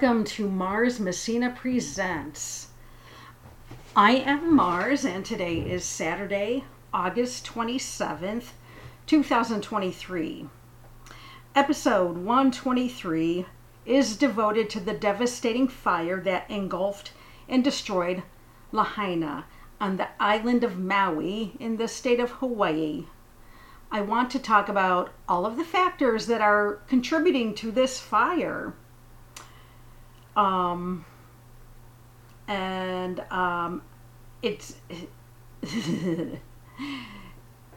welcome to Mars Messina Presents. I am Mars, and today is Saturday, August 27th, 2023. Episode 123 is devoted to the devastating fire that engulfed and destroyed Lahaina on the island of Maui in the state of Hawaii. I want to talk about all of the factors that are contributing to this fire. Um, and um, it's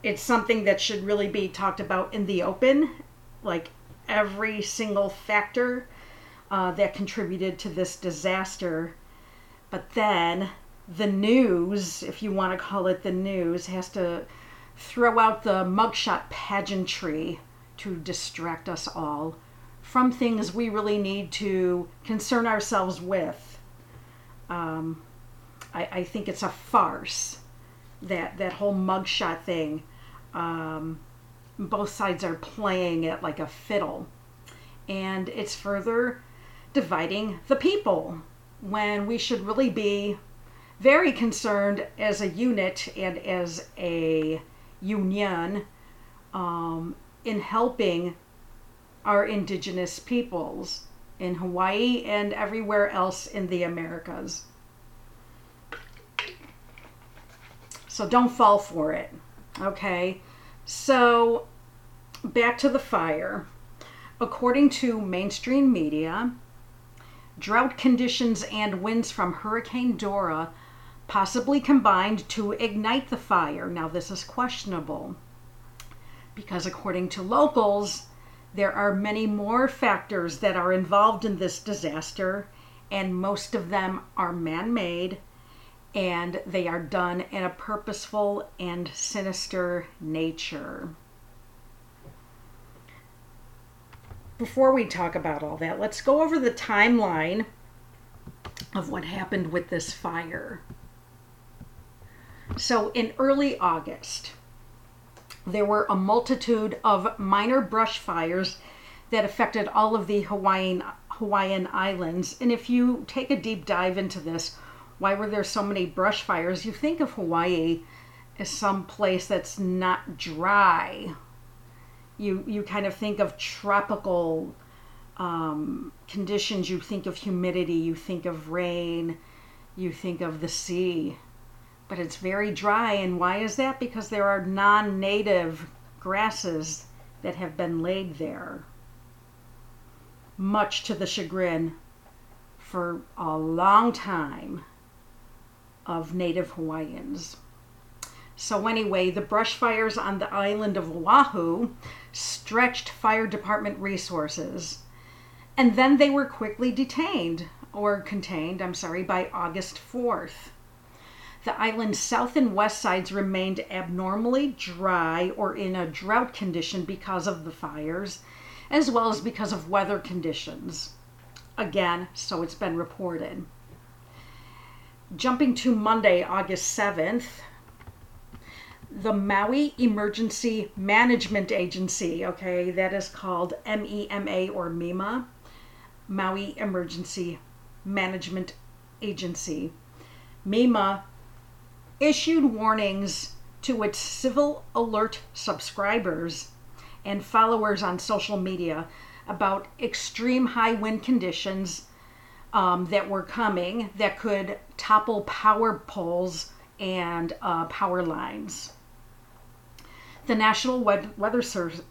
it's something that should really be talked about in the open, like every single factor uh, that contributed to this disaster. But then the news, if you want to call it the news, has to throw out the mugshot pageantry to distract us all from things we really need to concern ourselves with. Um, I, I, think it's a farce that that whole mugshot thing. Um, both sides are playing it like a fiddle, and it's further dividing the people when we should really be very concerned as a unit and as a union um, in helping our indigenous peoples in Hawaii and everywhere else in the Americas. So don't fall for it. Okay? So back to the fire. According to mainstream media, drought conditions and winds from Hurricane Dora possibly combined to ignite the fire. Now, this is questionable because, according to locals, there are many more factors that are involved in this disaster, and most of them are man made and they are done in a purposeful and sinister nature. Before we talk about all that, let's go over the timeline of what happened with this fire. So, in early August, there were a multitude of minor brush fires that affected all of the Hawaiian Hawaiian islands. And if you take a deep dive into this, why were there so many brush fires? You think of Hawaii as some place that's not dry. You you kind of think of tropical um, conditions. You think of humidity. You think of rain. You think of the sea but it's very dry. And why is that? Because there are non native grasses that have been laid there, much to the chagrin for a long time of native Hawaiians. So, anyway, the brush fires on the island of Oahu stretched fire department resources, and then they were quickly detained or contained, I'm sorry, by August 4th. The island's south and west sides remained abnormally dry or in a drought condition because of the fires, as well as because of weather conditions. Again, so it's been reported. Jumping to Monday, August 7th, the Maui Emergency Management Agency, okay, that is called MEMA or MEMA, Maui Emergency Management Agency. MEMA issued warnings to its civil alert subscribers and followers on social media about extreme high wind conditions um, that were coming that could topple power poles and uh, power lines. The National Weather Service,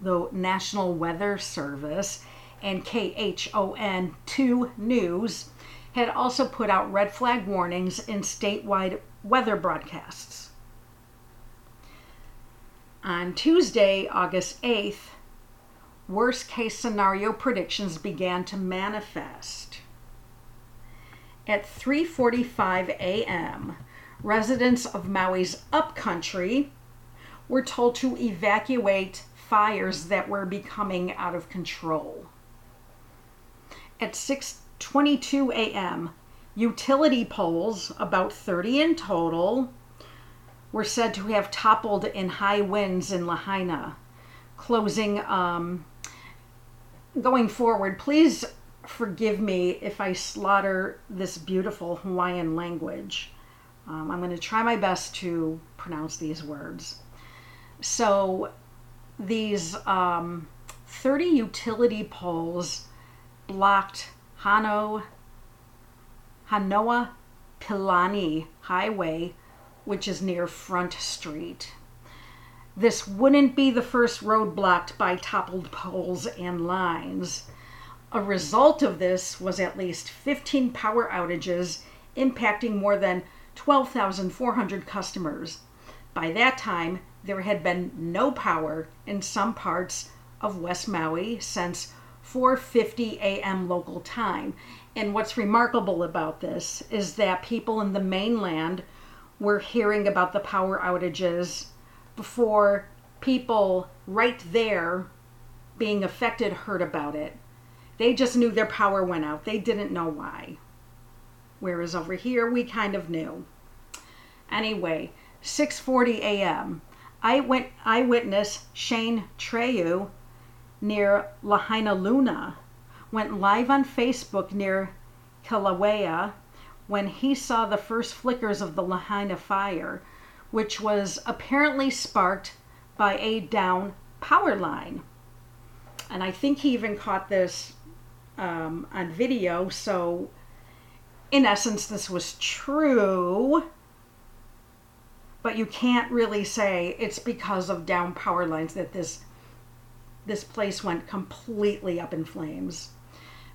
the National Weather Service, and KHON 2 News had also put out red flag warnings in statewide weather broadcasts. On Tuesday, August 8th, worst case scenario predictions began to manifest. At 3:45 a.m., residents of Maui's upcountry were told to evacuate fires that were becoming out of control. At 6:22 a.m., Utility poles, about 30 in total, were said to have toppled in high winds in Lahaina, closing. Um, going forward, please forgive me if I slaughter this beautiful Hawaiian language. Um, I'm going to try my best to pronounce these words. So, these um, 30 utility poles blocked Hano, Hanoa Pilani Highway, which is near Front Street. This wouldn't be the first road blocked by toppled poles and lines. A result of this was at least 15 power outages impacting more than 12,400 customers. By that time, there had been no power in some parts of West Maui since 4:50 a.m. local time. And what's remarkable about this is that people in the mainland were hearing about the power outages before people right there being affected heard about it. They just knew their power went out. They didn't know why. Whereas over here we kind of knew. Anyway, 6:40 a.m. I went eyewitness Shane Treu near Lahainaluna went live on Facebook near Kilauea when he saw the first flickers of the Lahaina fire, which was apparently sparked by a down power line. And I think he even caught this um, on video, so in essence, this was true. But you can't really say it's because of down power lines that this this place went completely up in flames.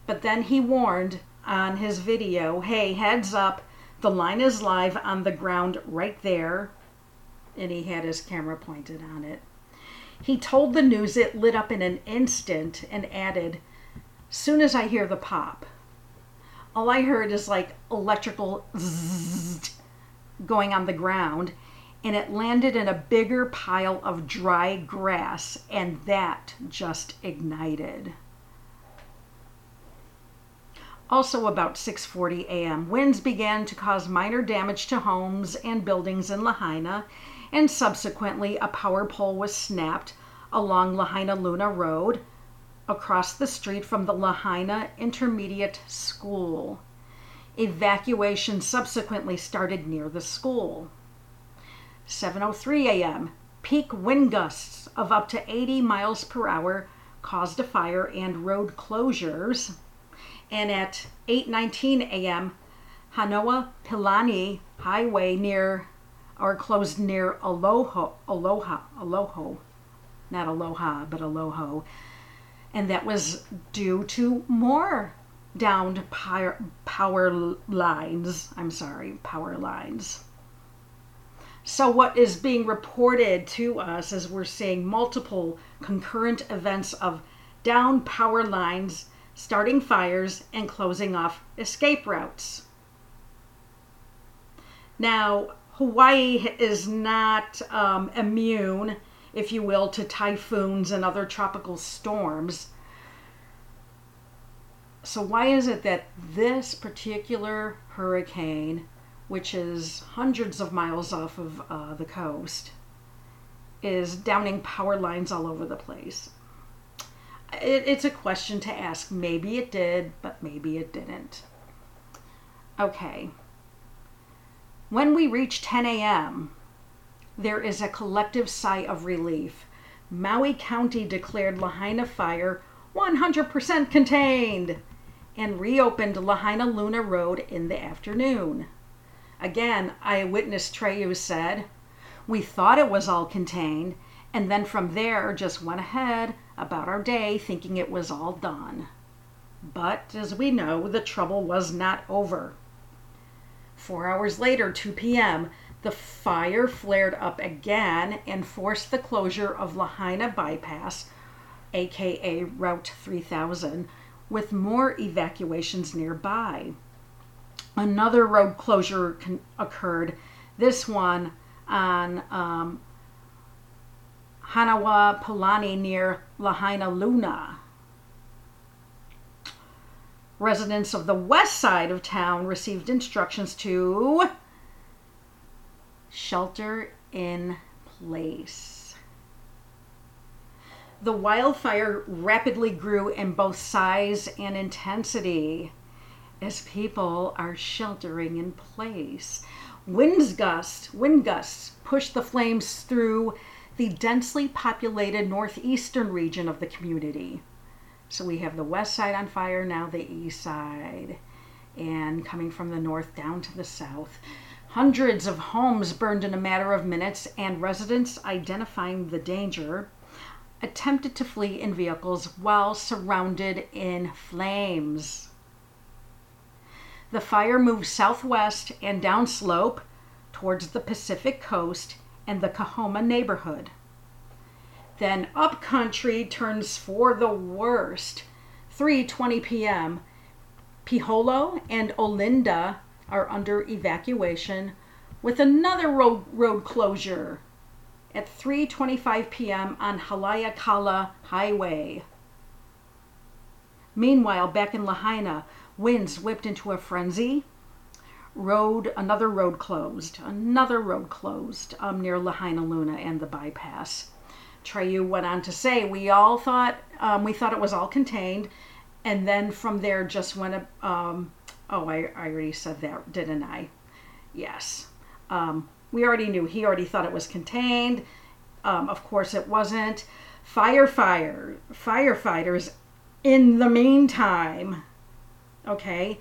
But then he warned on his video hey, heads up, the line is live on the ground right there. And he had his camera pointed on it. He told the news it lit up in an instant and added, Soon as I hear the pop, all I heard is like electrical going on the ground and it landed in a bigger pile of dry grass, and that just ignited. Also about 6:40 a.m., winds began to cause minor damage to homes and buildings in Lahaina, and subsequently a power pole was snapped along Lahainaluna Road across the street from the Lahaina Intermediate School. Evacuation subsequently started near the school. 7:03 a.m. Peak wind gusts of up to 80 miles per hour caused a fire and road closures. And at 8:19 a.m., Hanoa Pilani Highway near or closed near Aloha, Aloha, Aloha, not Aloha, but Aloha, and that was due to more downed power, power lines. I'm sorry, power lines. So, what is being reported to us is we're seeing multiple concurrent events of down power lines, starting fires, and closing off escape routes. Now, Hawaii is not um, immune, if you will, to typhoons and other tropical storms. So, why is it that this particular hurricane which is hundreds of miles off of uh, the coast, is downing power lines all over the place. It, it's a question to ask. Maybe it did, but maybe it didn't. Okay. When we reach 10 a.m., there is a collective sigh of relief. Maui County declared Lahaina fire 100% contained and reopened Lahainaluna Road in the afternoon. Again, eyewitness Treu said, We thought it was all contained, and then from there just went ahead about our day thinking it was all done. But as we know, the trouble was not over. Four hours later, 2 p.m., the fire flared up again and forced the closure of Lahaina Bypass, aka Route 3000, with more evacuations nearby another road closure con- occurred. This one on um, Honoapiilani near Lahainaluna. Residents of the west side of town received instructions to shelter in place. The wildfire rapidly grew in both size and intensity as people are sheltering in place. Winds gust, wind gusts pushed the flames through the densely populated northeastern region of the community. So we have the west side on fire, now the east side, and coming from the north down to the south. Hundreds of homes burned in a matter of minutes, and residents identifying the danger attempted to flee in vehicles while surrounded in flames. The fire moved southwest and downslope towards the Pacific coast and the Kahoma neighborhood. Then upcountry turns for the worst. 3:20 p.m. Piholo and Olinda are under evacuation with another road, road closure at 3:25 p.m. on Haleakala Highway. Meanwhile, back in Lahaina, winds whipped into a frenzy. Road, another road closed, another road closed um, near Lahainaluna and the bypass. Treu went on to say, "We all thought um, we thought it was all contained, and then from there just went. Um, oh, I, I already said that, didn't I? Yes. Um, we already knew. He already thought it was contained. Um, of course, it wasn't. Firefire, firefighters, in the meantime, okay,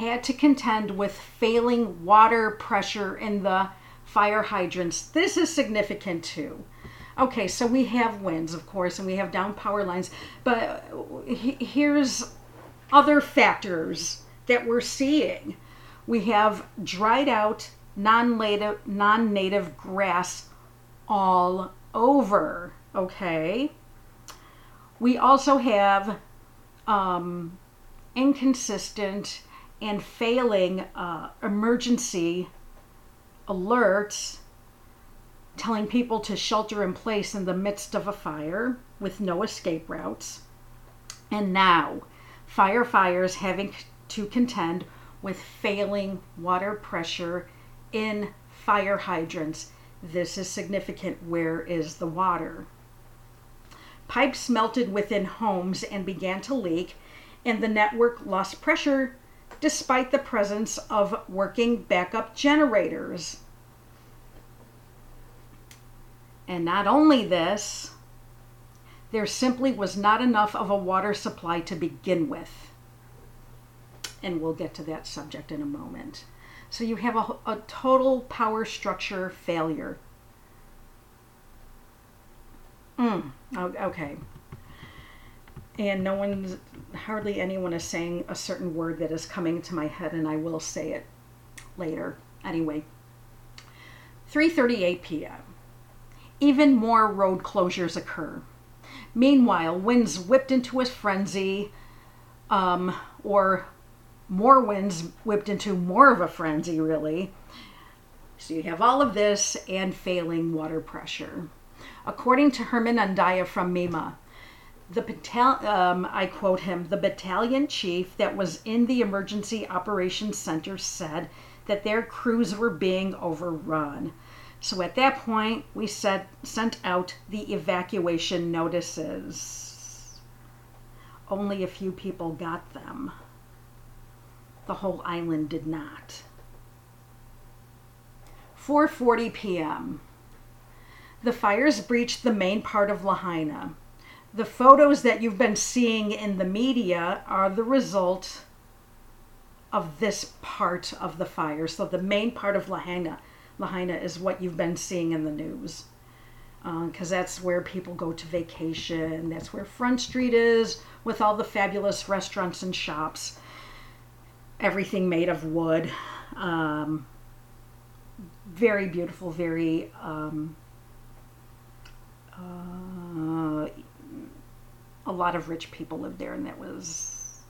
had to contend with failing water pressure in the fire hydrants. This is significant too. Okay, so we have winds, of course, and we have down power lines, but here's other factors that we're seeing. We have dried out non-native non-native grass all over, okay? We also have um, inconsistent and failing uh, emergency alerts telling people to shelter in place in the midst of a fire with no escape routes. And now, firefighters having to contend with failing water pressure in fire hydrants. This is significant. Where is the water? Pipes melted within homes and began to leak, and the network lost pressure despite the presence of working backup generators. And not only this, there simply was not enough of a water supply to begin with. And we'll get to that subject in a moment. So you have a, a total power structure failure. Mm, okay. And no one's, hardly anyone is saying a certain word that is coming to my head, and I will say it later. Anyway, 3:38 p.m even more road closures occur. Meanwhile, winds whipped into a frenzy, um, or more winds whipped into more of a frenzy, really. So you have all of this and failing water pressure. According to Herman Andaya from MEMA, the um, I quote him, the battalion chief that was in the emergency operations center said that their crews were being overrun. So at that point, we set, sent out the evacuation notices. Only a few people got them. The whole island did not. 4:40 p.m. The fires breached the main part of Lahaina. The photos that you've been seeing in the media are the result of this part of the fire. So the main part of Lahaina Lahaina is what you've been seeing in the news. Because uh, that's where people go to vacation. That's where Front Street is, with all the fabulous restaurants and shops. Everything made of wood. Um, very beautiful, very. Um, uh, a lot of rich people lived there, and that was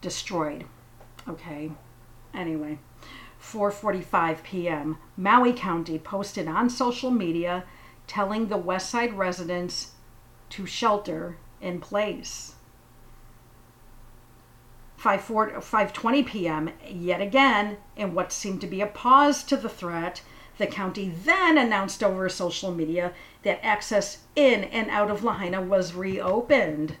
destroyed. Okay. Anyway. 4:45 p.m., Maui County posted on social media telling the West Side residents to shelter in place. 5:20 p.m., yet again, in what seemed to be a pause to the threat, The county then announced over social media that access in and out of Lahaina was reopened.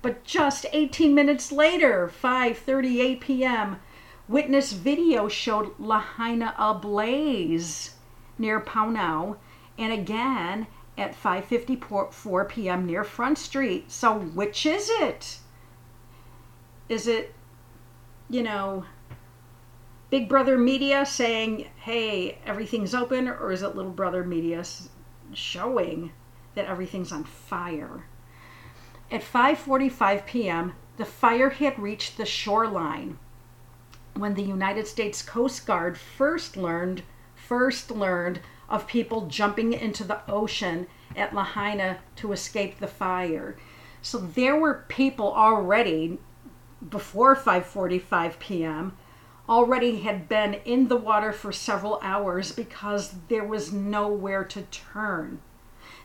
But just 18 minutes later, 5:38 p.m., witness video showed Lahaina ablaze near Paunau and again at 5:54 p.m. near Front Street. So which is it? Is it you know Big Brother Media saying, "Hey, everything's open," or is it Little Brother Media showing that everything's on fire? At 5:45 p.m., the fire had reached the shoreline when the United States Coast Guard first learned first learned of people jumping into the ocean at Lahaina to escape the fire. So there were people already before 5:45 p.m. already had been in the water for several hours because there was nowhere to turn.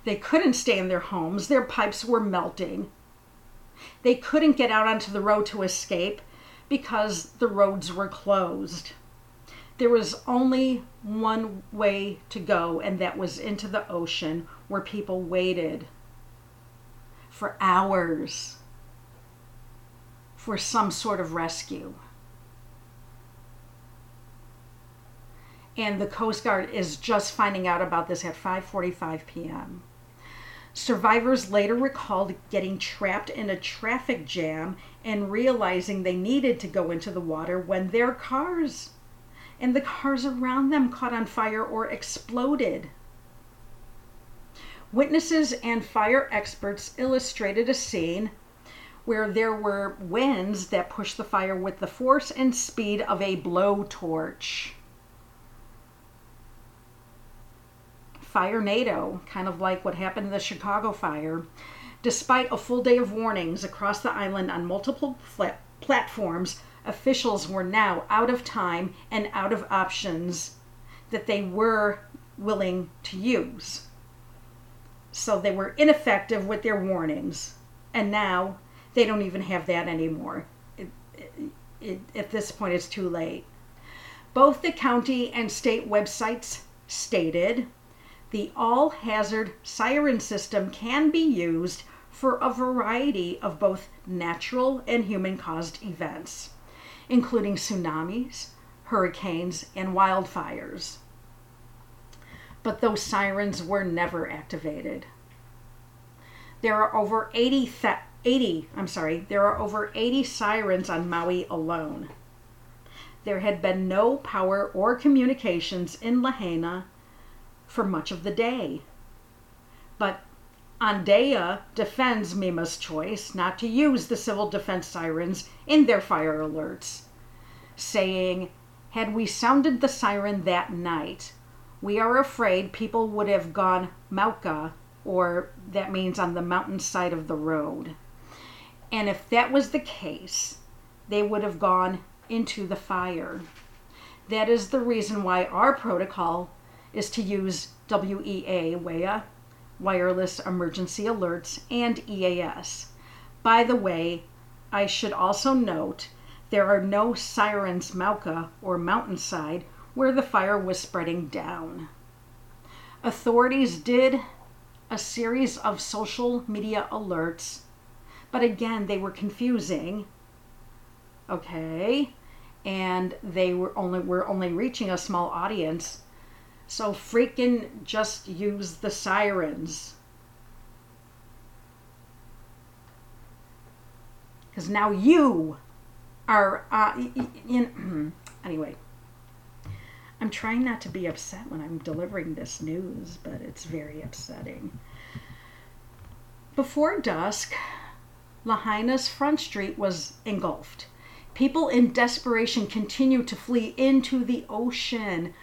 They couldn't stay in their homes. Their pipes were melting. They couldn't get out onto the road to escape because the roads were closed. There was only one way to go, and that was into the ocean where people waited for hours for some sort of rescue. And the Coast Guard is just finding out about this at 5:45 p.m. Survivors later recalled getting trapped in a traffic jam and realizing they needed to go into the water when their cars and the cars around them caught on fire or exploded. Witnesses and fire experts illustrated a scene where there were winds that pushed the fire with the force and speed of a blowtorch. Firenado, kind of like what happened in the Chicago fire, despite a full day of warnings across the island on multiple platforms, officials were now out of time and out of options that they were willing to use. So they were ineffective with their warnings, and now they don't even have that anymore. It, it, it, at this point, it's too late. Both the county and state websites stated the all hazard siren system can be used for a variety of both natural and human caused events including tsunamis, hurricanes, and wildfires. But those sirens were never activated. There are over 80, th- 80 I'm sorry, there are over 80 sirens on Maui alone. There had been no power or communications in Lahaina for much of the day. But Andaya defends MEMA's choice not to use the civil defense sirens in their fire alerts, saying, Had we sounded the siren that night, we are afraid people would have gone Mauka, or that means on the mountain side of the road. And if that was the case, they would have gone into the fire. That is the reason why our protocol is to use WEA, WEA, wireless emergency alerts, and EAS. By the way, I should also note there are no sirens Mauka or mountainside where the fire was spreading down. Authorities did a series of social media alerts, but again, they were confusing. Okay, and they were only were only reaching a small audience so freaking just use the sirens. Because now you are, uh, in, anyway. I'm trying not to be upset when I'm delivering this news, but it's very upsetting. Before dusk, Lahaina's front street was engulfed. People in desperation continued to flee into the ocean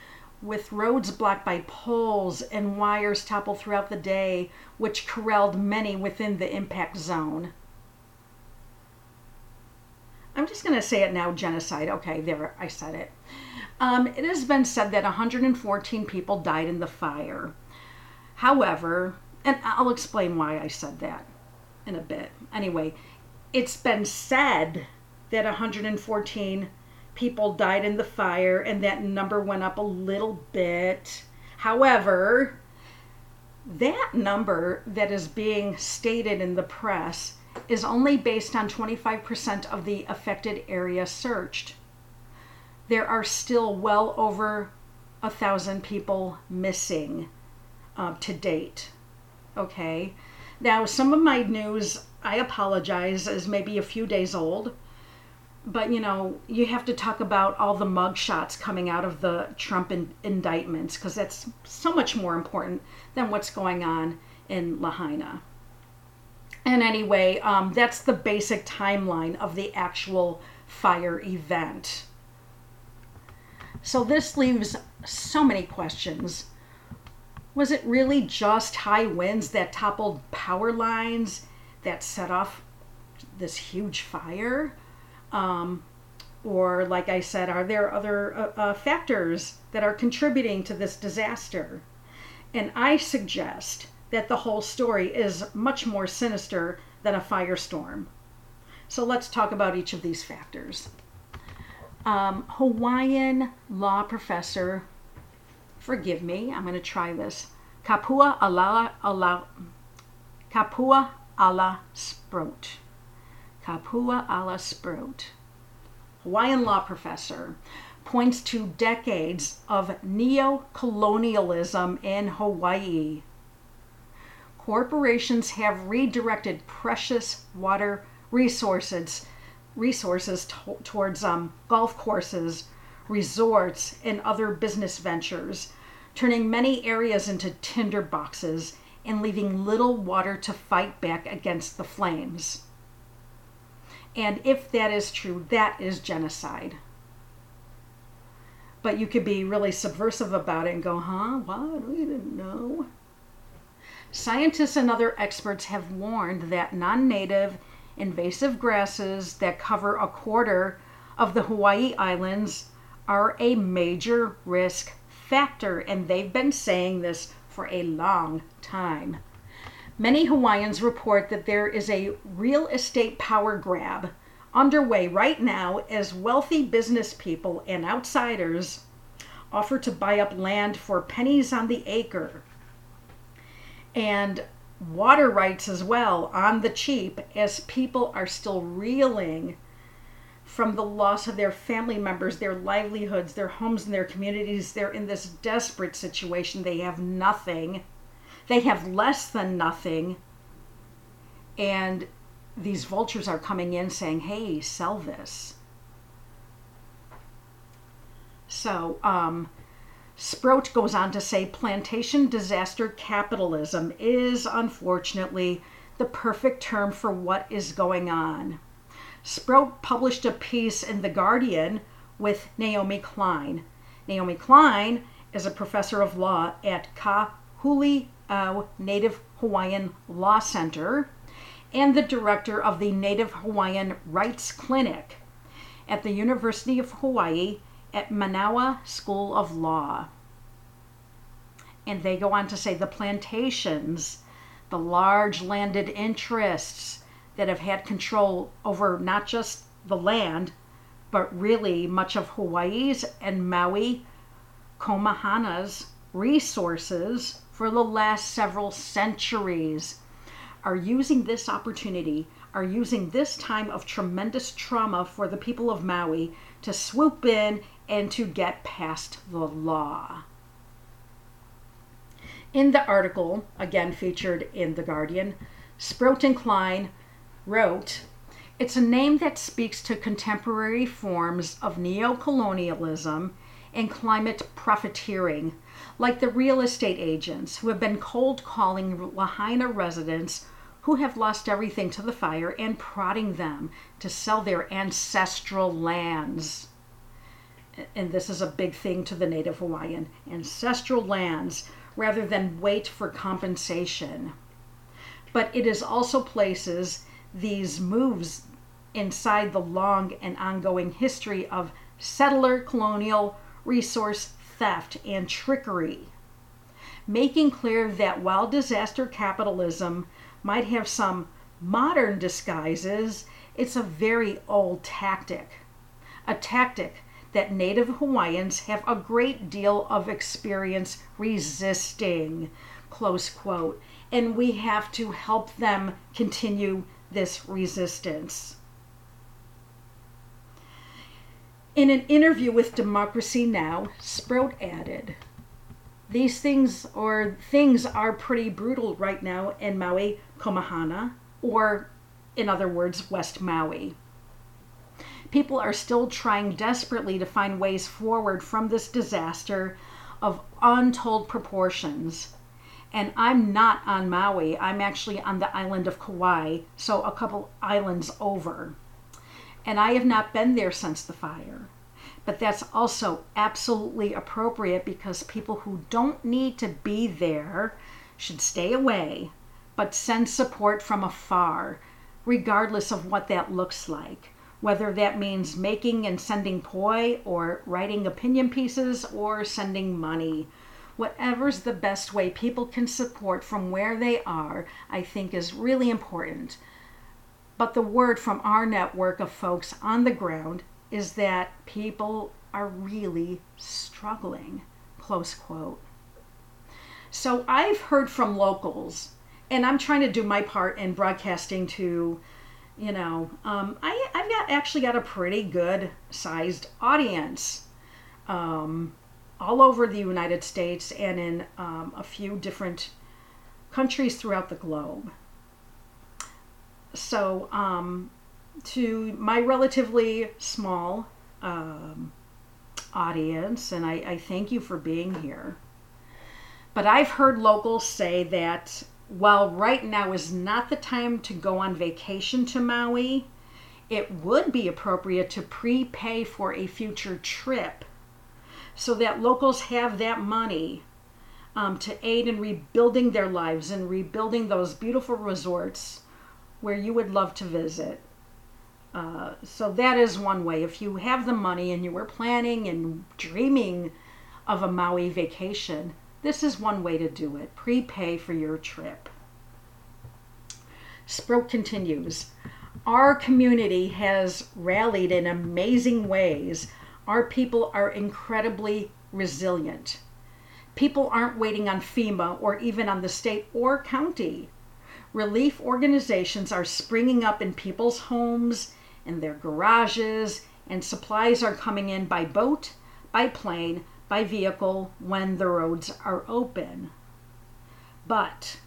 with roads blocked by poles and wires toppled throughout the day, which corralled many within the impact zone. I'm just going to say it now genocide. Okay, there, I said it. Um, it has been said that 114 people died in the fire. However, and I'll explain why I said that in a bit. Anyway, it's been said that 114 people died in the fire, and that number went up a little bit. However, that number that is being stated in the press is only based on 25% of the affected area searched. There are still well over a thousand people missing uh, to date. Okay. Now, some of my news, I apologize, is maybe a few days old. But, you know, you have to talk about all the mug shots coming out of the Trump in- indictments because that's so much more important than what's going on in Lahaina. And anyway, um, that's the basic timeline of the actual fire event. So this leaves so many questions. Was it really just high winds that toppled power lines that set off this huge fire? Um, or, like I said, are there other uh, uh, factors that are contributing to this disaster? And I suggest that the whole story is much more sinister than a firestorm. So let's talk about each of these factors um, Hawaiian law professor, forgive me, I'm going to try this, Kapua Ala, Ala, Kapua Ala Sproat. Kapua'ala Sproat, Hawaiian law professor, points to decades of neo-colonialism in Hawaii. Corporations have redirected precious water resources resources to- towards um, golf courses, resorts, and other business ventures, turning many areas into tinder boxes and leaving little water to fight back against the flames. And if that is true, that is genocide. But you could be really subversive about it and go, huh? What? We didn't know. Scientists and other experts have warned that non native invasive grasses that cover a quarter of the Hawaii Islands are a major risk factor, and they've been saying this for a long time. Many Hawaiians report that there is a real estate power grab underway right now as wealthy business people and outsiders offer to buy up land for pennies on the acre. And water rights as well on the cheap as people are still reeling from the loss of their family members, their livelihoods, their homes, and their communities. They're in this desperate situation. They have nothing, they have less than nothing. And these vultures are coming in saying, hey, sell this. So, um, Sproat goes on to say plantation disaster capitalism is unfortunately the perfect term for what is going on. Sproat published a piece in The Guardian with Naomi Klein. Naomi Klein is a professor of law at Ka Huli Ao Native Hawaiian Law Center and the director of the Native Hawaiian Rights Clinic at the University of Hawaii at Manoa School of Law. And they go on to say the plantations, the large landed interests that have had control over not just the land, but really much of Hawaii's and Maui, Komohana's resources for the last several centuries are using this opportunity, are using this time of tremendous trauma for the people of Maui to swoop in and to get past the law. In the article, again featured in The Guardian, Sproat and Klein wrote, It's a name that speaks to contemporary forms of neocolonialism and climate profiteering, like the real estate agents who have been cold calling Lahaina residents who have lost everything to the fire and prodding them to sell their ancestral lands and this is a big thing to the Native Hawaiian, ancestral lands rather than wait for compensation. But it is also places these moves inside the long and ongoing history of settler colonial resource theft and trickery, making clear that while disaster capitalism might have some modern disguises, it's a very old tactic, a tactic that Native Hawaiians have a great deal of experience resisting, close quote, and we have to help them continue this resistance. In an interview with Democracy Now!, Sproat added, These things or things are pretty brutal right now in Maui, Komohana, or in other words, West Maui. People are still trying desperately to find ways forward from this disaster of untold proportions. And I'm not on Maui, I'm actually on the island of Kauai, so a couple islands over. And I have not been there since the fire. But that's also absolutely appropriate because people who don't need to be there should stay away, but send support from afar, regardless of what that looks like whether that means making and sending poi or writing opinion pieces or sending money. Whatever's the best way people can support from where they are, I think is really important. But the word from our network of folks on the ground is that people are really struggling. Close quote. So I've heard from locals, and I'm trying to do my part in broadcasting to you know um, I, i've got actually got a pretty good sized audience um, all over the united states and in um, a few different countries throughout the globe so um, to my relatively small um, audience and I, I thank you for being here. But i've heard locals say that while right now is not the time to go on vacation to Maui, it would be appropriate to prepay for a future trip so that locals have that money um, to aid in rebuilding their lives and rebuilding those beautiful resorts where you would love to visit. Uh, so that is one way. If you have the money and you were planning and dreaming of a Maui vacation, this is one way to do it. Prepay for your trip. Sproat continues. Our community has rallied in amazing ways. Our people are incredibly resilient. People aren't waiting on FEMA or even on the state or county. Relief organizations are springing up in people's homes, in their garages, and supplies are coming in by boat, by plane, by vehicle when the roads are open. But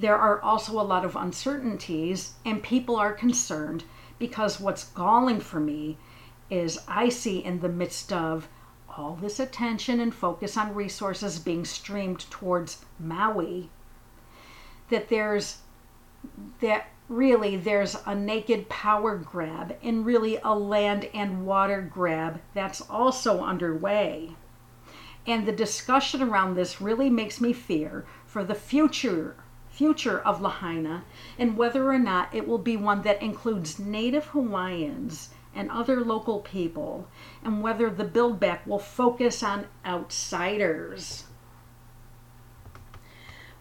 there are also a lot of uncertainties, and people are concerned because what's galling for me is I see in the midst of all this attention and focus on resources being streamed towards Maui that there's that really there's a naked power grab and really a land and water grab that's also underway. And the discussion around this really makes me fear for the future future of Lahaina and whether or not it will be one that includes Native Hawaiians and other local people, and whether the build back will focus on outsiders.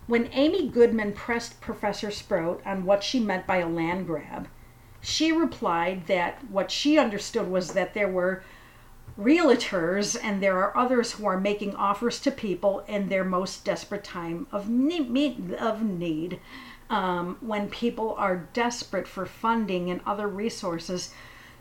When Amy Goodman pressed Professor Sproat on what she meant by a land grab, she replied that what she understood was that there were realtors and there are others who are making offers to people in their most desperate time of need, of need um, when people are desperate for funding and other resources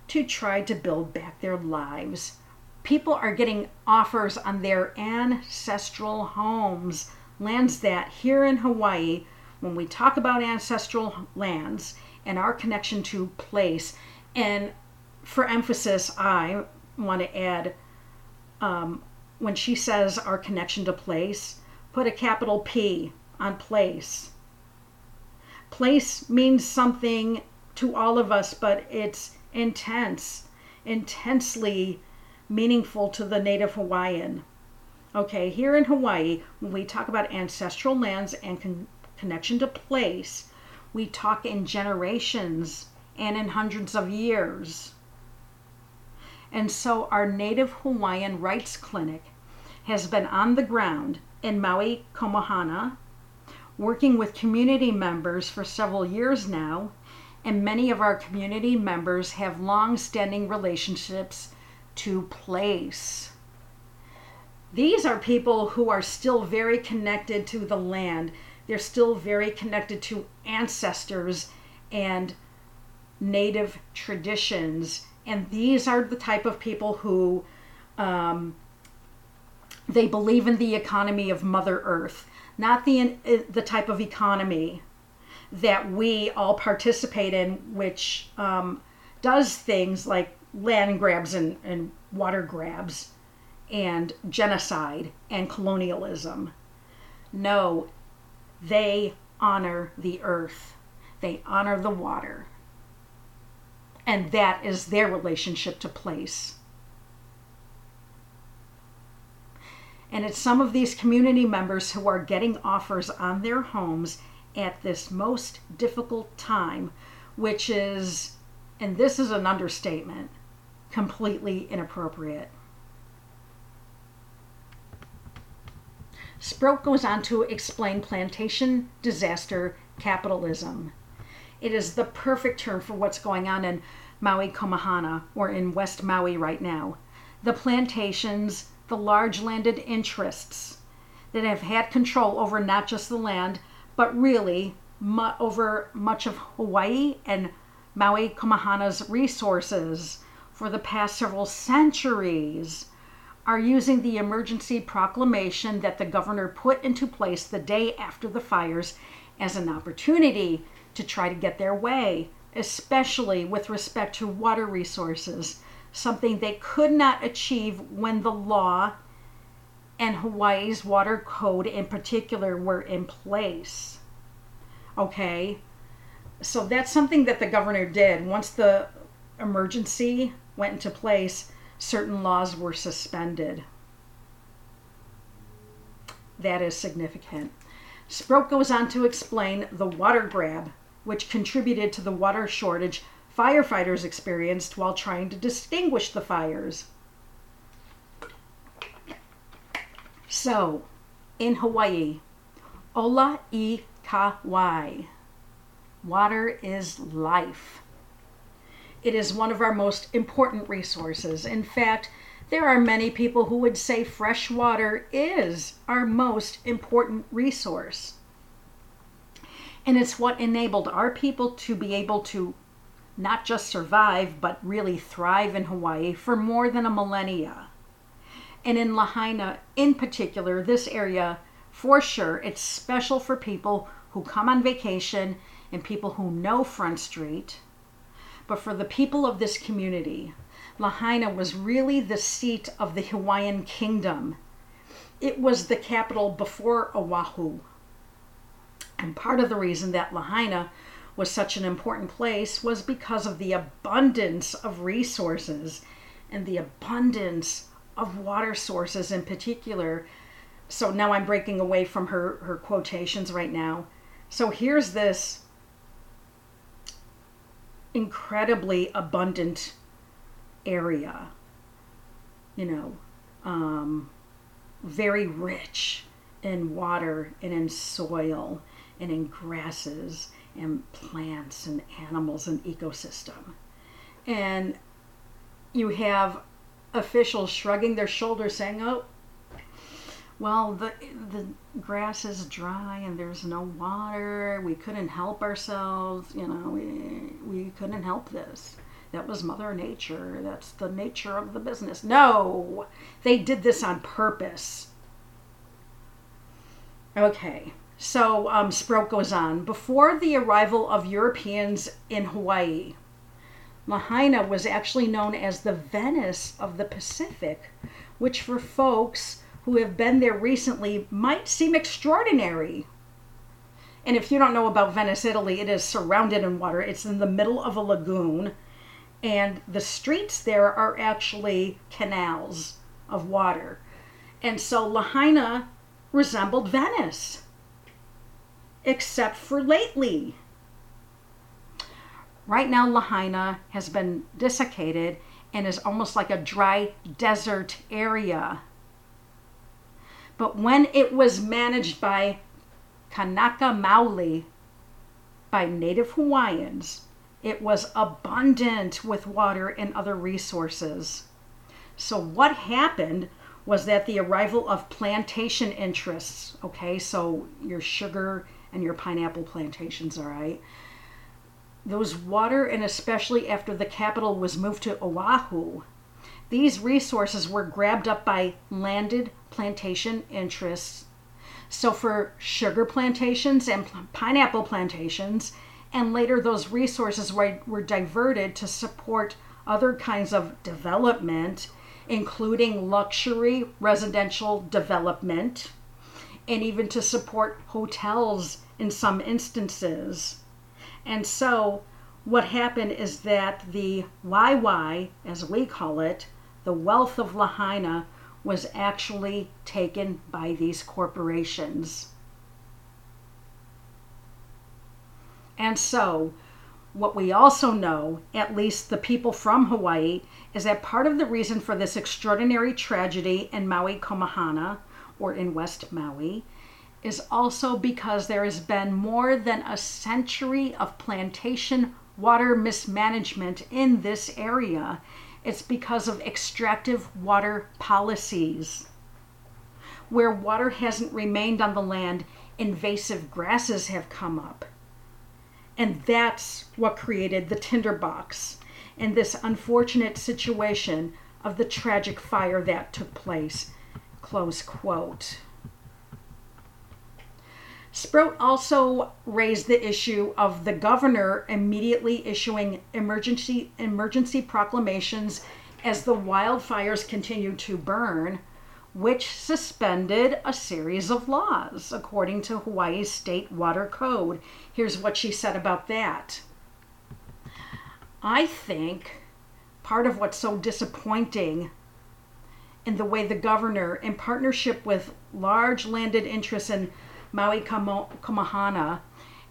to try to build back their lives. People are getting offers on their ancestral homes, lands that here in Hawaii, when we talk about ancestral lands and our connection to place, and for emphasis, I want to add um, when she says our connection to place, put a capital P on place. Place means something to all of us, but it's intense, intensely meaningful to the Native Hawaiian. Okay, here in Hawaii, when we talk about ancestral lands and con- connection to place, we talk in generations and in hundreds of years. And so our Native Hawaiian Rights Clinic has been on the ground in Maui, Komohana, working with community members for several years now, and many of our community members have long standing relationships to place. These are people who are still very connected to the land. They're still very connected to ancestors and native traditions. And these are the type of people who um, they believe in the economy of Mother Earth, not the the type of economy that we all participate in, which um, does things like land grabs and, and water grabs and genocide and colonialism. No, they honor the earth, they honor the water. And that is their relationship to place. And it's some of these community members who are getting offers on their homes at this most difficult time, which is, and this is an understatement, completely inappropriate. Sproat goes on to explain plantation disaster capitalism. It is the perfect term for what's going on in Maui Komohana or in West Maui right now. The plantations, the large landed interests that have had control over not just the land, but really mu- over much of Hawaii and Maui Komohana's resources for the past several centuries are using the emergency proclamation that the governor put into place the day after the fires as an opportunity to try to get their way, especially with respect to water resources, something they could not achieve when the law and Hawaii's water code in particular were in place. Okay? So that's something that the governor did. Once the emergency went into place, certain laws were suspended. That is significant. Sproat goes on to explain the water grab, which contributed to the water shortage firefighters experienced while trying to distinguish the fires. So, in Hawaii, Ola i Kawai. Water is life. It is one of our most important resources. In fact, there are many people who would say fresh water is our most important resource. And it's what enabled our people to be able to not just survive, but really thrive in Hawaii for more than a millennia. And in Lahaina, in particular, this area, for sure, it's special for people who come on vacation and people who know Front Street. But for the people of this community, Lahaina was really the seat of the Hawaiian kingdom. It was the capital before Oahu. And part of the reason that Lahaina was such an important place was because of the abundance of resources and the abundance of water sources in particular. So now I'm breaking away from her, her quotations right now. So here's this incredibly abundant area, you know, um, very rich in water and in soil and in grasses and plants and animals and ecosystem. And you have officials shrugging their shoulders saying, "Oh, well, the the grass is dry and there's no water. We couldn't help ourselves, you know, we we couldn't help this. That was mother nature. That's the nature of the business." No. They did this on purpose. Okay. So um, goes on. Before the arrival of Europeans in Hawaii, Lahaina was actually known as the Venice of the Pacific, which for folks who have been there recently might seem extraordinary. And if you don't know about Venice, Italy, it is surrounded in water. It's in the middle of a lagoon, and the streets there are actually canals of water. And so Lahaina resembled Venice, except for lately. Right now, Lahaina has been desiccated and is almost like a dry desert area. But when it was managed by Kanaka Maoli, by native Hawaiians, it was abundant with water and other resources. So, what happened was that the arrival of plantation interests, okay, so your sugar and your pineapple plantations, all right, those water, and especially after the capital was moved to Oahu, these resources were grabbed up by landed plantation interests. So, for sugar plantations and pineapple plantations, and later those resources were, were diverted to support other kinds of development, including luxury residential development, and even to support hotels in some instances. And so, what happened is that the waiwai, as we call it, the wealth of Lahaina was actually taken by these corporations. And so, what we also know, at least the people from Hawaii, is that part of the reason for this extraordinary tragedy in Maui Komohana, or in West Maui, is also because there has been more than a century of plantation water mismanagement in this area it's because of extractive water policies. Where water hasn't remained on the land, invasive grasses have come up. And that's what created the tinderbox and this unfortunate situation of the tragic fire that took place. Close quote. Sproat also raised the issue of the governor immediately issuing emergency emergency proclamations as the wildfires continued to burn, which suspended a series of laws according to Hawaii's state water code. Here's what she said about that. I think part of what's so disappointing in the way the governor, in partnership with large landed interests in Maui Komohana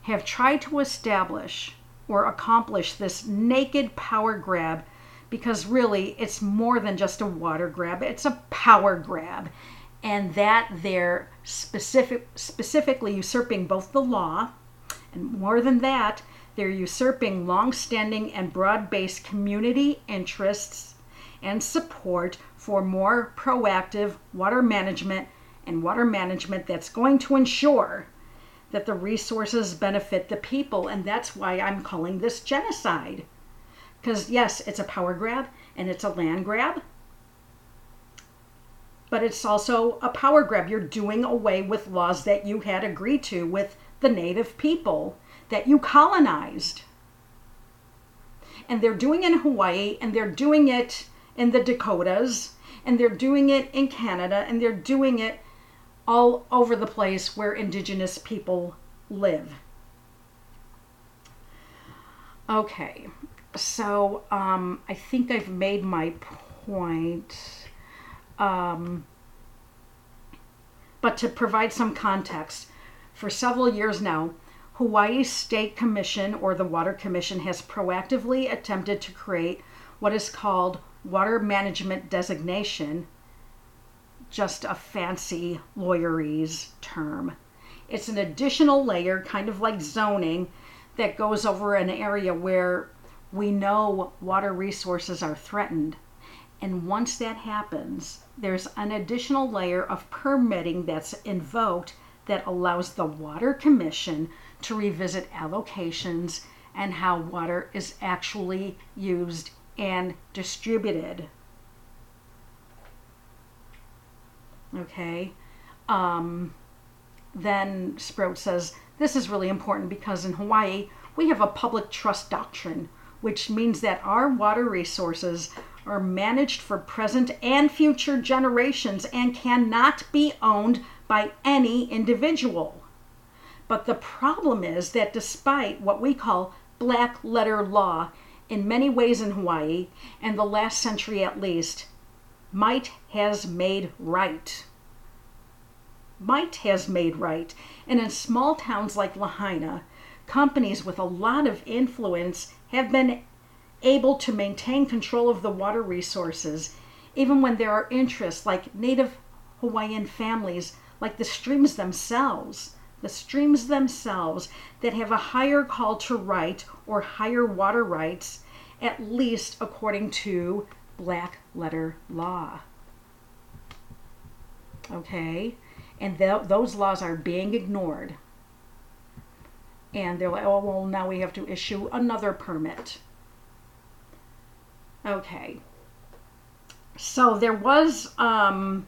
have tried to establish or accomplish this naked power grab because really it's more than just a water grab, it's a power grab. And that they're specific, specifically usurping both the law and more than that, they're usurping long standing and broad based community interests and support for more proactive water management and water management that's going to ensure that the resources benefit the people. And that's why I'm calling this genocide. Because, yes, it's a power grab and it's a land grab, but it's also a power grab. You're doing away with laws that you had agreed to with the native people that you colonized. And they're doing it in Hawaii and they're doing it in the Dakotas and they're doing it in Canada and they're doing it all over the place where indigenous people live. Okay, so um, I think I've made my point. Um, but to provide some context, for several years now, Hawaii State Commission or the Water Commission has proactively attempted to create what is called water management designation just a fancy lawyerese term. It's an additional layer, kind of like zoning, that goes over an area where we know water resources are threatened. And once that happens, there's an additional layer of permitting that's invoked that allows the Water Commission to revisit allocations and how water is actually used and distributed. Okay, um, then Sproat says this is really important because in Hawaii we have a public trust doctrine, which means that our water resources are managed for present and future generations and cannot be owned by any individual. But the problem is that despite what we call black letter law in many ways in Hawaii, and the last century at least, might has made right. Might has made right. And in small towns like Lahaina, companies with a lot of influence have been able to maintain control of the water resources, even when there are interests like Native Hawaiian families, like the streams themselves, the streams themselves that have a higher call to right or higher water rights, at least according to black letter law. Okay? And th- those laws are being ignored. And they're like, oh, well, now we have to issue another permit. Okay. So there was um,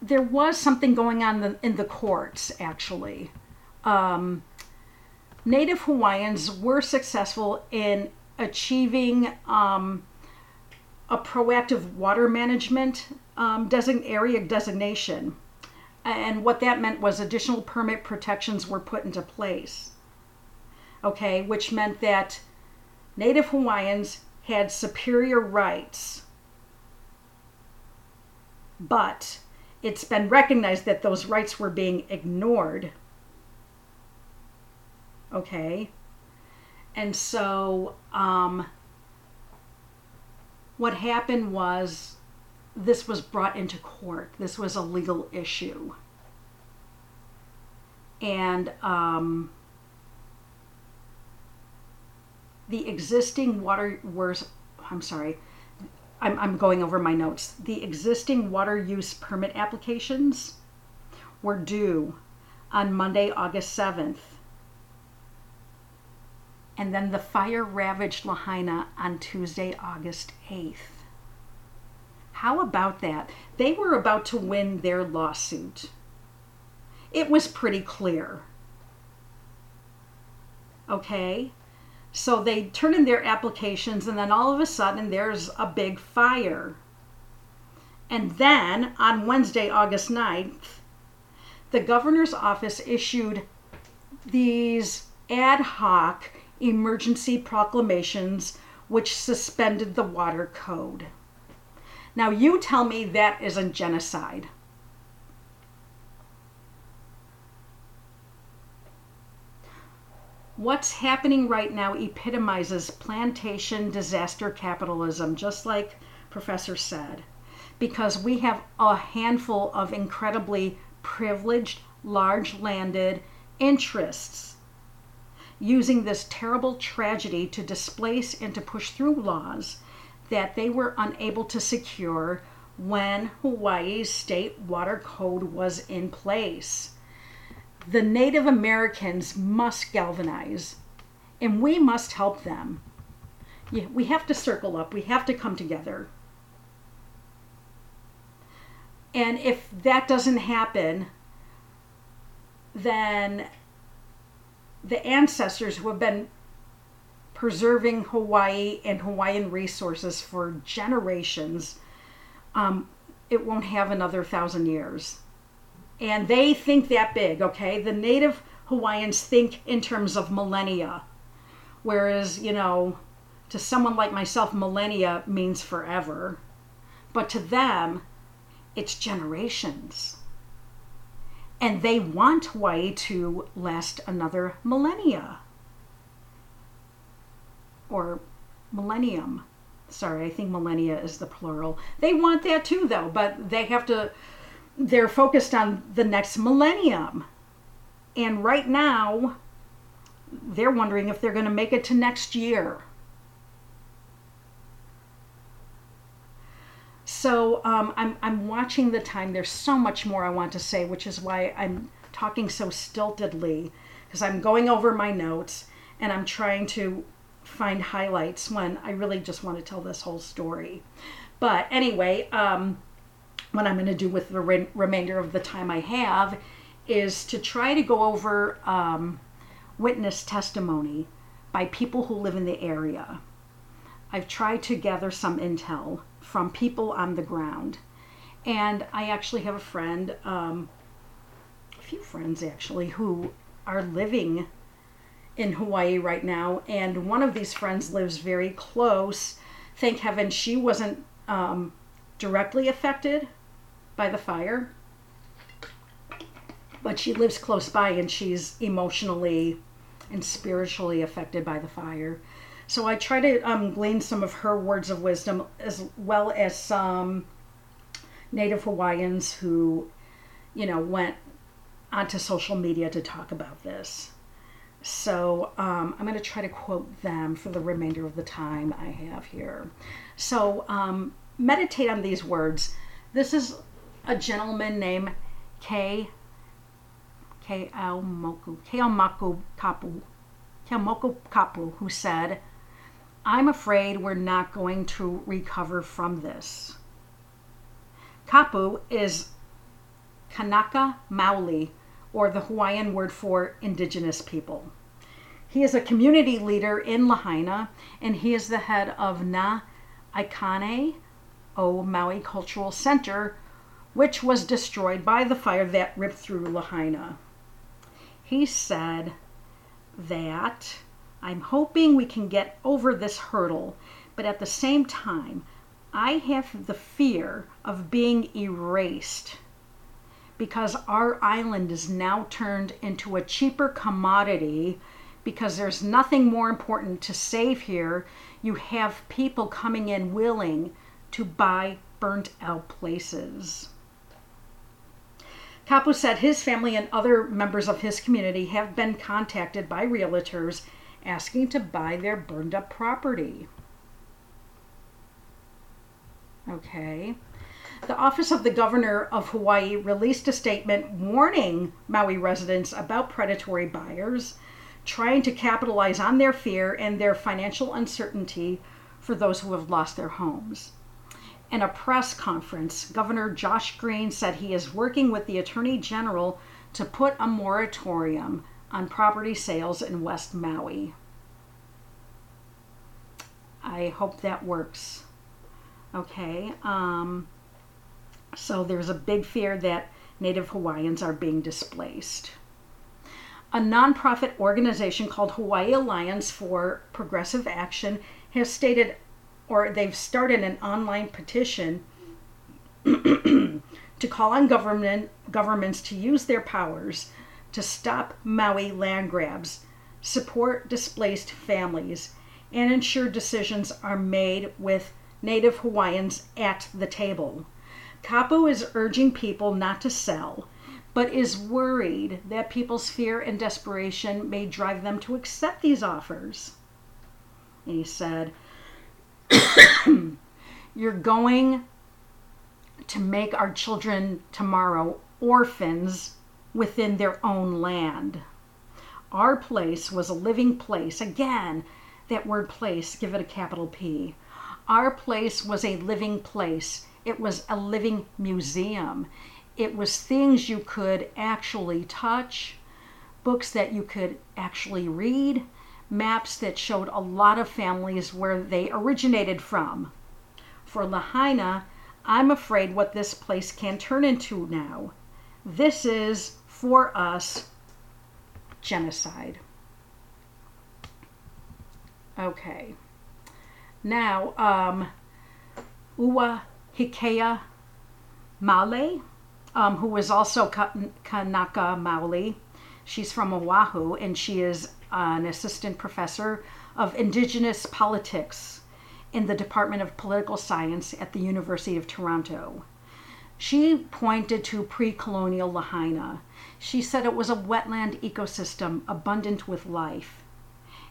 there was something going on in the, courts actually. Um, Native Hawaiians were successful in achieving um, a proactive water management um, design, area designation. And what that meant was additional permit protections were put into place. Okay, which meant that Native Hawaiians had superior rights. But it's been recognized that those rights were being ignored. Okay? And so, um, what happened was this was brought into court. This was a legal issue. And um, the existing water was, I'm sorry, I'm, I'm going over my notes. The existing water use permit applications were due on Monday, August 7th. And then the fire ravaged Lahaina on Tuesday, August 8th. How about that? They were about to win their lawsuit. It was pretty clear. Okay? So they turn in their applications, and then all of a sudden there's a big fire. And then on Wednesday, August 9th, the governor's office issued these ad hoc emergency proclamations which suspended the water code. Now, you tell me that isn't genocide. what's happening right now epitomizes plantation disaster capitalism, just like Professor said, because we have a handful of incredibly privileged, large landed interests using this terrible tragedy to displace and to push through laws that they were unable to secure when Hawaii's state water code was in place the Native Americans must galvanize and we must help them. We have to circle up, we have to come together. And if that doesn't happen, then the ancestors who have been preserving Hawaii and Hawaiian resources for generations, um, it won't have another thousand years and they think that big, okay? The native Hawaiians think in terms of millennia, whereas, you know, to someone like myself, millennia means forever. But to them, it's generations. And they want Hawaii to last another millennia. Or millennium. Sorry, I think millennia is the plural. They want that too, though, but they have to they're focused on the next millennium. And right now, they're wondering if they're going to make it to next year. So um, I'm, I'm watching the time. There's so much more I want to say, which is why I'm talking so stiltedly, because I'm going over my notes and I'm trying to find highlights when I really just want to tell this whole story. But anyway, um, what I'm going to do with the re- remainder of the time I have is to try to go over um, witness testimony by people who live in the area. I've tried to gather some intel from people on the ground. And I actually have a friend, um, a few friends actually, who are living in Hawaii right now. And one of these friends lives very close. Thank heaven she wasn't um, directly affected by the fire. But she lives close by and she's emotionally and spiritually affected by the fire. So I try to um, glean some of her words of wisdom as well as some Native Hawaiians who, you know, went onto social media to talk about this. So um, I'm going to try to quote them for the remainder of the time I have here. So um, meditate on these words. This is a gentleman named K. K. Moku Keomaku Kapu Keomoku Kapu who said, "I'm afraid we're not going to recover from this." Kapu is Kanaka Maoli, or the Hawaiian word for indigenous people. He is a community leader in Lahaina, and he is the head of Na Aikane O Maui Cultural Center, which was destroyed by the fire that ripped through Lahaina. He said that I'm hoping we can get over this hurdle, but at the same time, I have the fear of being erased because our island is now turned into a cheaper commodity because there's nothing more important to save here. You have people coming in willing to buy burnt out places. Kapu said his family and other members of his community have been contacted by realtors asking to buy their burned up property. Okay. The Office of the Governor of Hawaii released a statement warning Maui residents about predatory buyers trying to capitalize on their fear and their financial uncertainty for those who have lost their homes. In a press conference, Governor Josh Green said he is working with the Attorney General to put a moratorium on property sales in West Maui. I hope that works. Okay. Um, so there's a big fear that Native Hawaiians are being displaced. A nonprofit organization called Hawaii Alliance for Progressive Action has stated or they've started an online petition to call on government governments to use their powers to stop Maui land grabs, support displaced families, and ensure decisions are made with Native Hawaiians at the table. Kapu is urging people not to sell, but is worried that people's fear and desperation may drive them to accept these offers. And he said, You're going to make our children tomorrow orphans within their own land. Our place was a living place. Again, that word place, give it a capital P. Our place was a living place. It was a living museum. It was things you could actually touch, books that you could actually read, maps that showed a lot of families where they originated from. For Lahaina, I'm afraid what this place can turn into now. This is, for us, genocide. Okay. Now, um, Ua Hikea Male, um, who is also Kanaka Maoli, she's from Oahu and she is an assistant professor of Indigenous politics in the Department of Political Science at the University of Toronto. She pointed to pre colonial Lahaina. She said it was a wetland ecosystem abundant with life.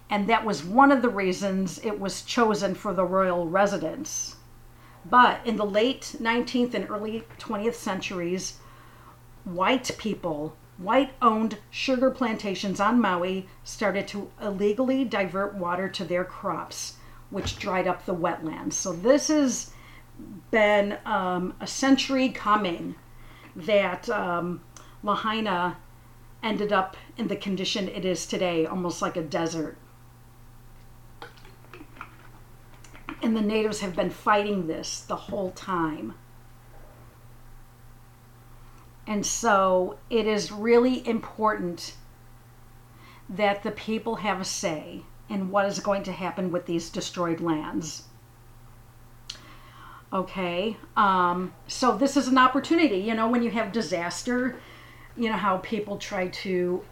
And that was one of the reasons it was chosen for the royal residence. But in the late 19th and early 20th centuries, white people white owned sugar plantations on Maui started to illegally divert water to their crops, which dried up the wetlands. So, this has been um, a century coming that um, Lahaina ended up in the condition it is today, almost like a desert. And the natives have been fighting this the whole time. And so it is really important that the people have a say in what is going to happen with these destroyed lands. Okay, um, so this is an opportunity. You know, when you have disaster, you know how people try to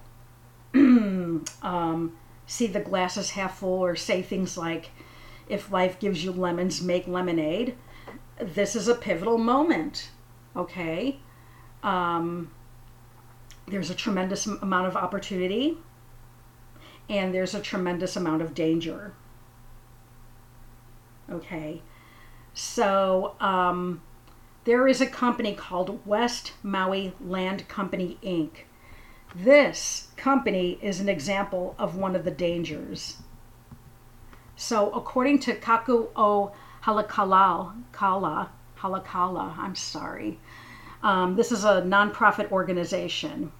um, see the glasses half full or say things like, if life gives you lemons, make lemonade. This is a pivotal moment. Okay, um, there's a tremendous amount of opportunity. and there's a tremendous amount of danger. Okay, so um, there is a company called West Maui Land Company Inc. This company is an example of one of the dangers. So, according to Kaku o Halakala, Kala, Halakala, I'm sorry, um, this is a nonprofit organization.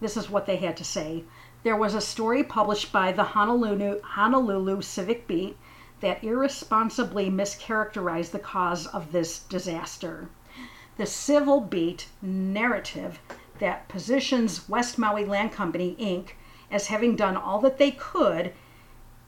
This is what they had to say. There was a story published by the Honolulu, Honolulu Civil Beat that irresponsibly mischaracterized the cause of this disaster. The Civil Beat narrative that positions West Maui Land Company, Inc., as having done all that they could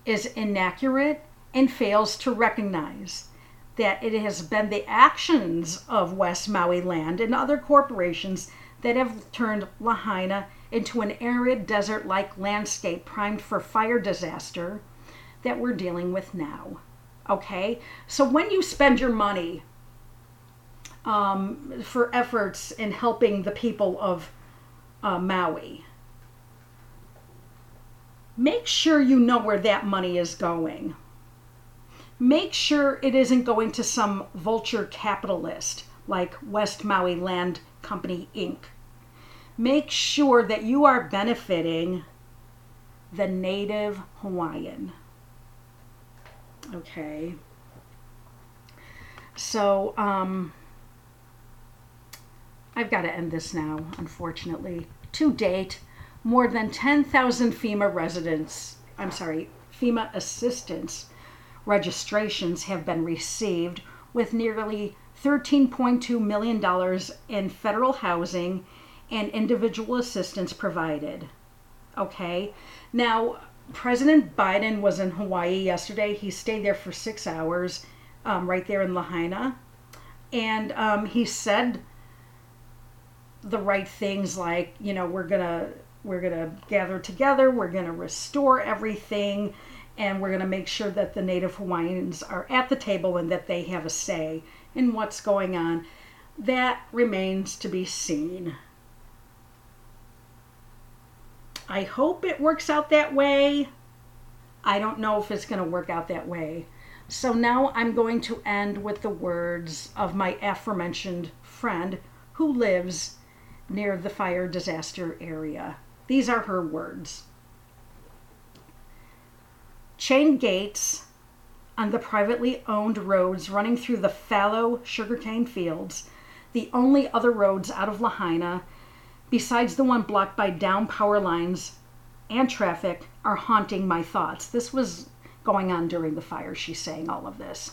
is inaccurate and fails to recognize that it has been the actions of West Maui Land and other corporations that have turned Lahaina into an arid desert like landscape primed for fire disaster that we're dealing with now. Okay? So when you spend your money um, for efforts in helping the people of uh, Maui, make sure you know where that money is going. Make sure it isn't going to some vulture capitalist like West Maui Land Company Inc. Make sure that you are benefiting the native Hawaiian. Okay. So, um, I've got to end this now, unfortunately. To date, more than 10,000 FEMA residents, I'm sorry, FEMA assistance registrations have been received, with nearly $13.2 million in federal housing and individual assistance provided. Okay, now President Biden was in Hawaii yesterday. He stayed there for six hours, um, right there in Lahaina, and um, he said the right things like, you know, we're gonna we're gonna gather together, we're gonna restore everything, and we're gonna make sure that the Native Hawaiians are at the table and that they have a say in what's going on. That remains to be seen. I hope it works out that way. I don't know if it's to work out that way. So now I'm going to end with the words of my aforementioned friend who lives near the fire disaster area. These are her words. Chain gates on the privately owned roads running through the fallow sugarcane fields, the only other roads out of Lahaina, besides the one blocked by down power lines and traffic, are haunting my thoughts. This was going on during the fire, she's saying all of this.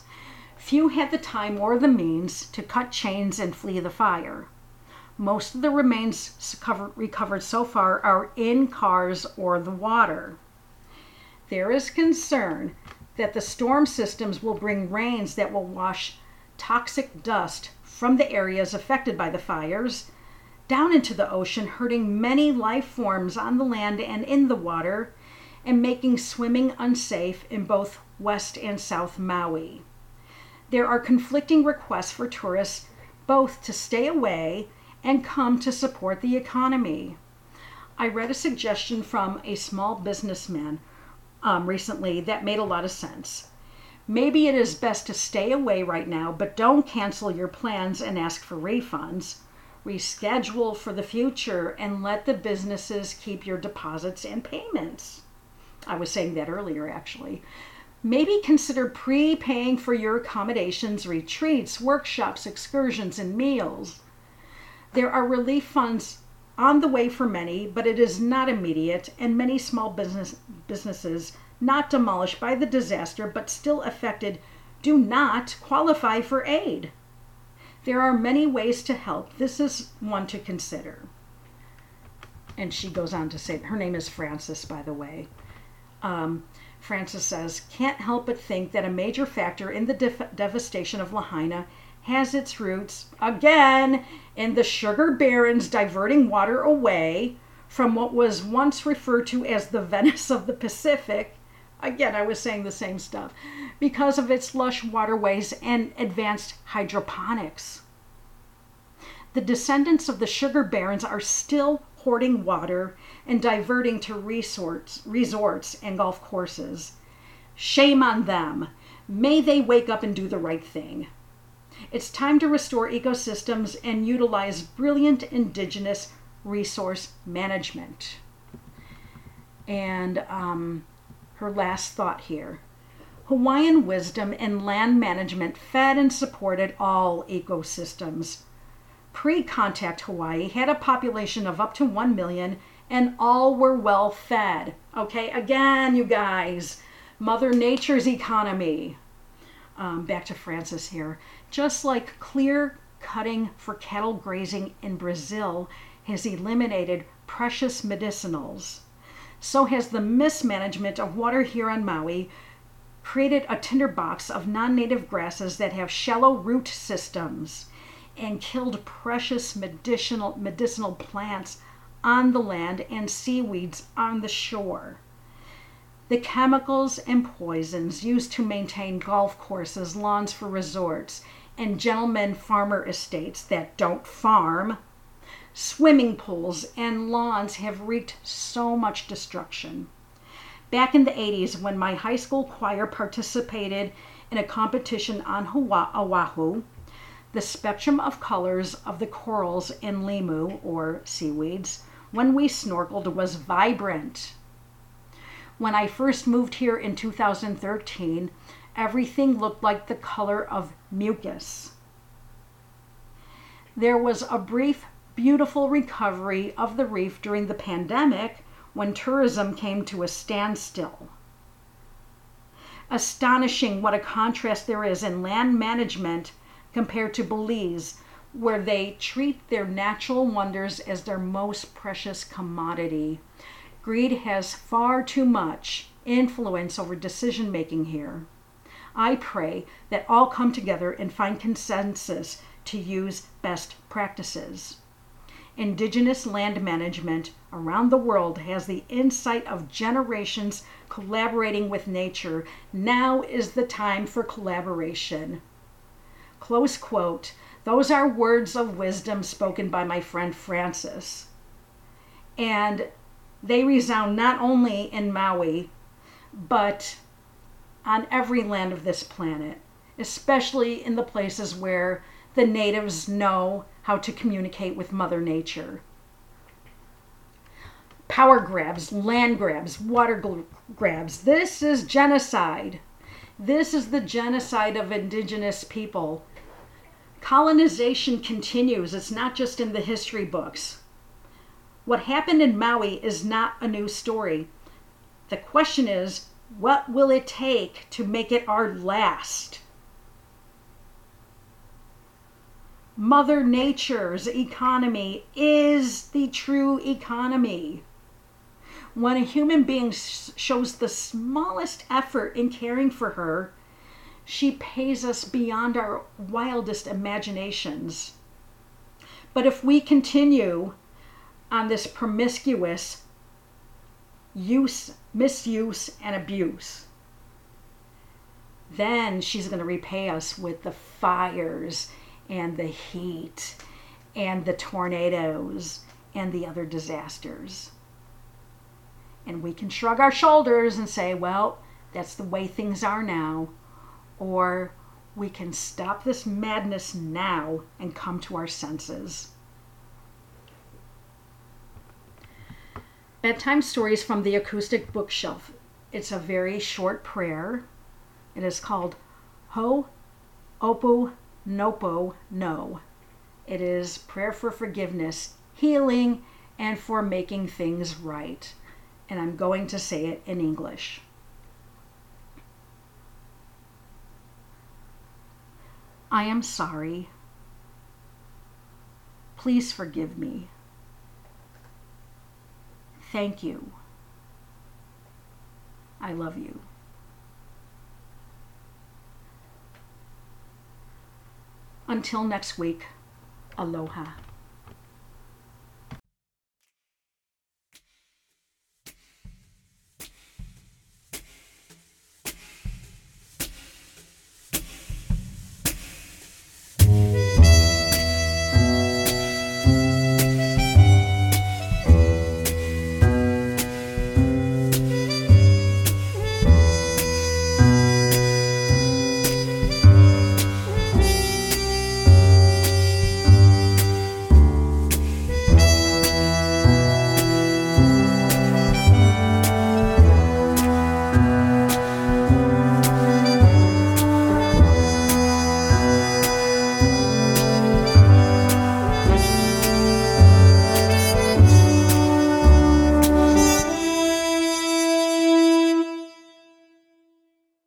Few had the time or the means to cut chains and flee the fire. Most of the remains recovered so far are in cars or the water. There is concern that the storm systems will bring rains that will wash toxic dust from the areas affected by the fires down into the ocean, hurting many life forms on the land and in the water, and making swimming unsafe in both West and South Maui. There are conflicting requests for tourists both to stay away and come to support the economy. I read a suggestion from a small businessman um, recently that made a lot of sense. Maybe it is best to stay away right now, but don't cancel your plans and ask for refunds. Reschedule for the future and let the businesses keep your deposits and payments. I was saying that earlier, actually. Maybe consider prepaying for your accommodations, retreats, workshops, excursions, and meals. There are relief funds on the way for many, but it is not immediate, and many small business businesses not demolished by the disaster but still affected do not qualify for aid. There are many ways to help. This is one to consider. And she goes on to say, her name is Frances, by the way. Um, Frances says, can't help but think that a major factor in the def- devastation of Lahaina has its roots, again, in the sugar barons diverting water away from what was once referred to as the Venice of the Pacific. Again, I was saying the same stuff because of its lush waterways and advanced hydroponics. The descendants of the sugar barons are still hoarding water, and diverting to resorts, resorts and golf courses. Shame on them. May they wake up and do the right thing. It's time to restore ecosystems and utilize brilliant indigenous resource management. And um, her last thought here Hawaiian wisdom in land management fed and supported all ecosystems. Pre contact Hawaii had a population of up to 1 million and all were well fed. Okay, again, you guys, Mother Nature's economy. Um, back to Francis here. Just like clear cutting for cattle grazing in Brazil has eliminated precious medicinals, so has the mismanagement of water here on Maui created a tinderbox of non native grasses that have shallow root systems and killed precious medicinal, medicinal plants on the land and seaweeds on the shore. The chemicals and poisons used to maintain golf courses, lawns for resorts, and gentlemen farmer estates that don't farm, swimming pools, and lawns have wreaked so much destruction. Back in the 80s, when my high school choir participated in a competition on Oahu, the spectrum of colors of the corals in limu, or seaweeds, when we snorkeled was vibrant. When I first moved here in 2013, everything looked like the color of mucus. There was a brief, beautiful recovery of the reef during the pandemic when tourism came to a standstill. Astonishing what a contrast there is in land management compared to Belize, where they treat their natural wonders as their most precious commodity. Greed has far too much influence over decision making here. I pray that all come together and find consensus to use best practices. Indigenous land management around the world has the insight of generations collaborating with nature. Now is the time for collaboration. Close quote. Those are words of wisdom spoken by my friend Francis. And they resound not only in Maui, but on every land of this planet, especially in the places where the natives know how to communicate with Mother Nature. Power grabs, land grabs, water grabs. This is genocide. This is the genocide of indigenous people. Colonization continues, it's not just in the history books. What happened in Maui is not a new story. The question is what will it take to make it our last? Mother Nature's economy is the true economy. When a human being shows the smallest effort in caring for her, she pays us beyond our wildest imaginations. But if we continue on this promiscuous use, misuse, and abuse, then she's going to repay us with the fires and the heat and the tornadoes and the other disasters. And we can shrug our shoulders and say, well, that's the way things are now. Or we can stop this madness now and come to our senses. Bedtime Stories from the Acoustic Bookshelf. It's a very short prayer. It is called Ho Opu Nopo No. It is prayer for forgiveness, healing, and for making things right. And I'm going to say it in English. I am sorry. Please forgive me. Thank you. I love you. Until next week, aloha.